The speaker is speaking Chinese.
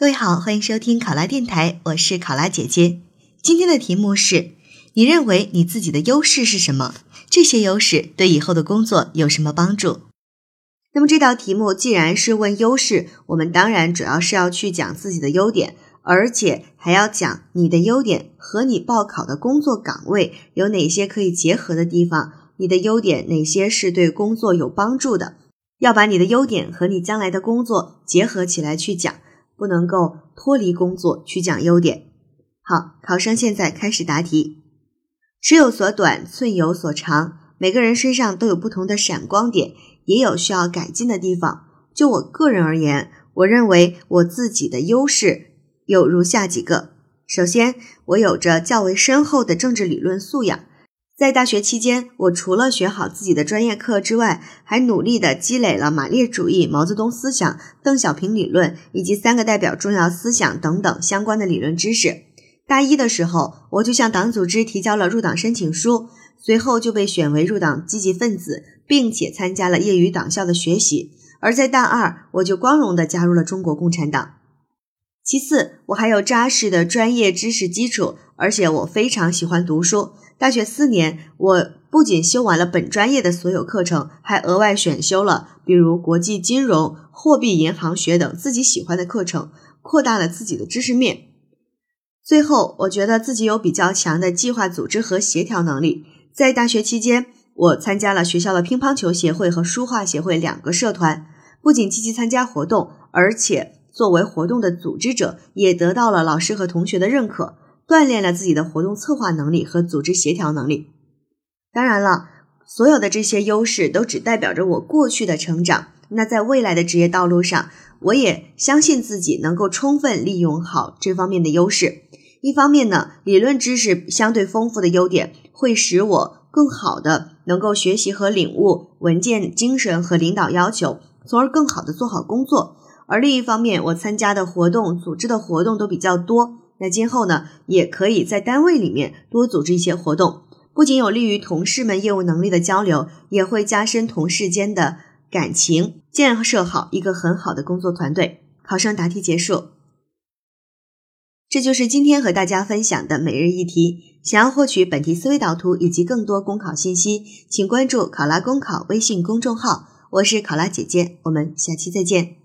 各位好，欢迎收听考拉电台，我是考拉姐姐。今天的题目是：你认为你自己的优势是什么？这些优势对以后的工作有什么帮助？那么这道题目既然是问优势，我们当然主要是要去讲自己的优点，而且还要讲你的优点和你报考的工作岗位有哪些可以结合的地方，你的优点哪些是对工作有帮助的，要把你的优点和你将来的工作结合起来去讲。不能够脱离工作去讲优点。好，考生现在开始答题。尺有所短，寸有所长。每个人身上都有不同的闪光点，也有需要改进的地方。就我个人而言，我认为我自己的优势有如下几个：首先，我有着较为深厚的政治理论素养。在大学期间，我除了学好自己的专业课之外，还努力的积累了马列主义、毛泽东思想、邓小平理论以及三个代表重要思想等等相关的理论知识。大一的时候，我就向党组织提交了入党申请书，随后就被选为入党积极分子，并且参加了业余党校的学习。而在大二，我就光荣的加入了中国共产党。其次，我还有扎实的专业知识基础，而且我非常喜欢读书。大学四年，我不仅修完了本专业的所有课程，还额外选修了比如国际金融、货币银行学等自己喜欢的课程，扩大了自己的知识面。最后，我觉得自己有比较强的计划、组织和协调能力。在大学期间，我参加了学校的乒乓球协会和书画协会两个社团，不仅积极参加活动，而且作为活动的组织者，也得到了老师和同学的认可。锻炼了自己的活动策划能力和组织协调能力。当然了，所有的这些优势都只代表着我过去的成长。那在未来的职业道路上，我也相信自己能够充分利用好这方面的优势。一方面呢，理论知识相对丰富的优点会使我更好的能够学习和领悟文件精神和领导要求，从而更好的做好工作。而另一方面，我参加的活动、组织的活动都比较多。那今后呢，也可以在单位里面多组织一些活动，不仅有利于同事们业务能力的交流，也会加深同事间的感情，建设好一个很好的工作团队。考生答题结束，这就是今天和大家分享的每日一题。想要获取本题思维导图以及更多公考信息，请关注考拉公考微信公众号。我是考拉姐姐，我们下期再见。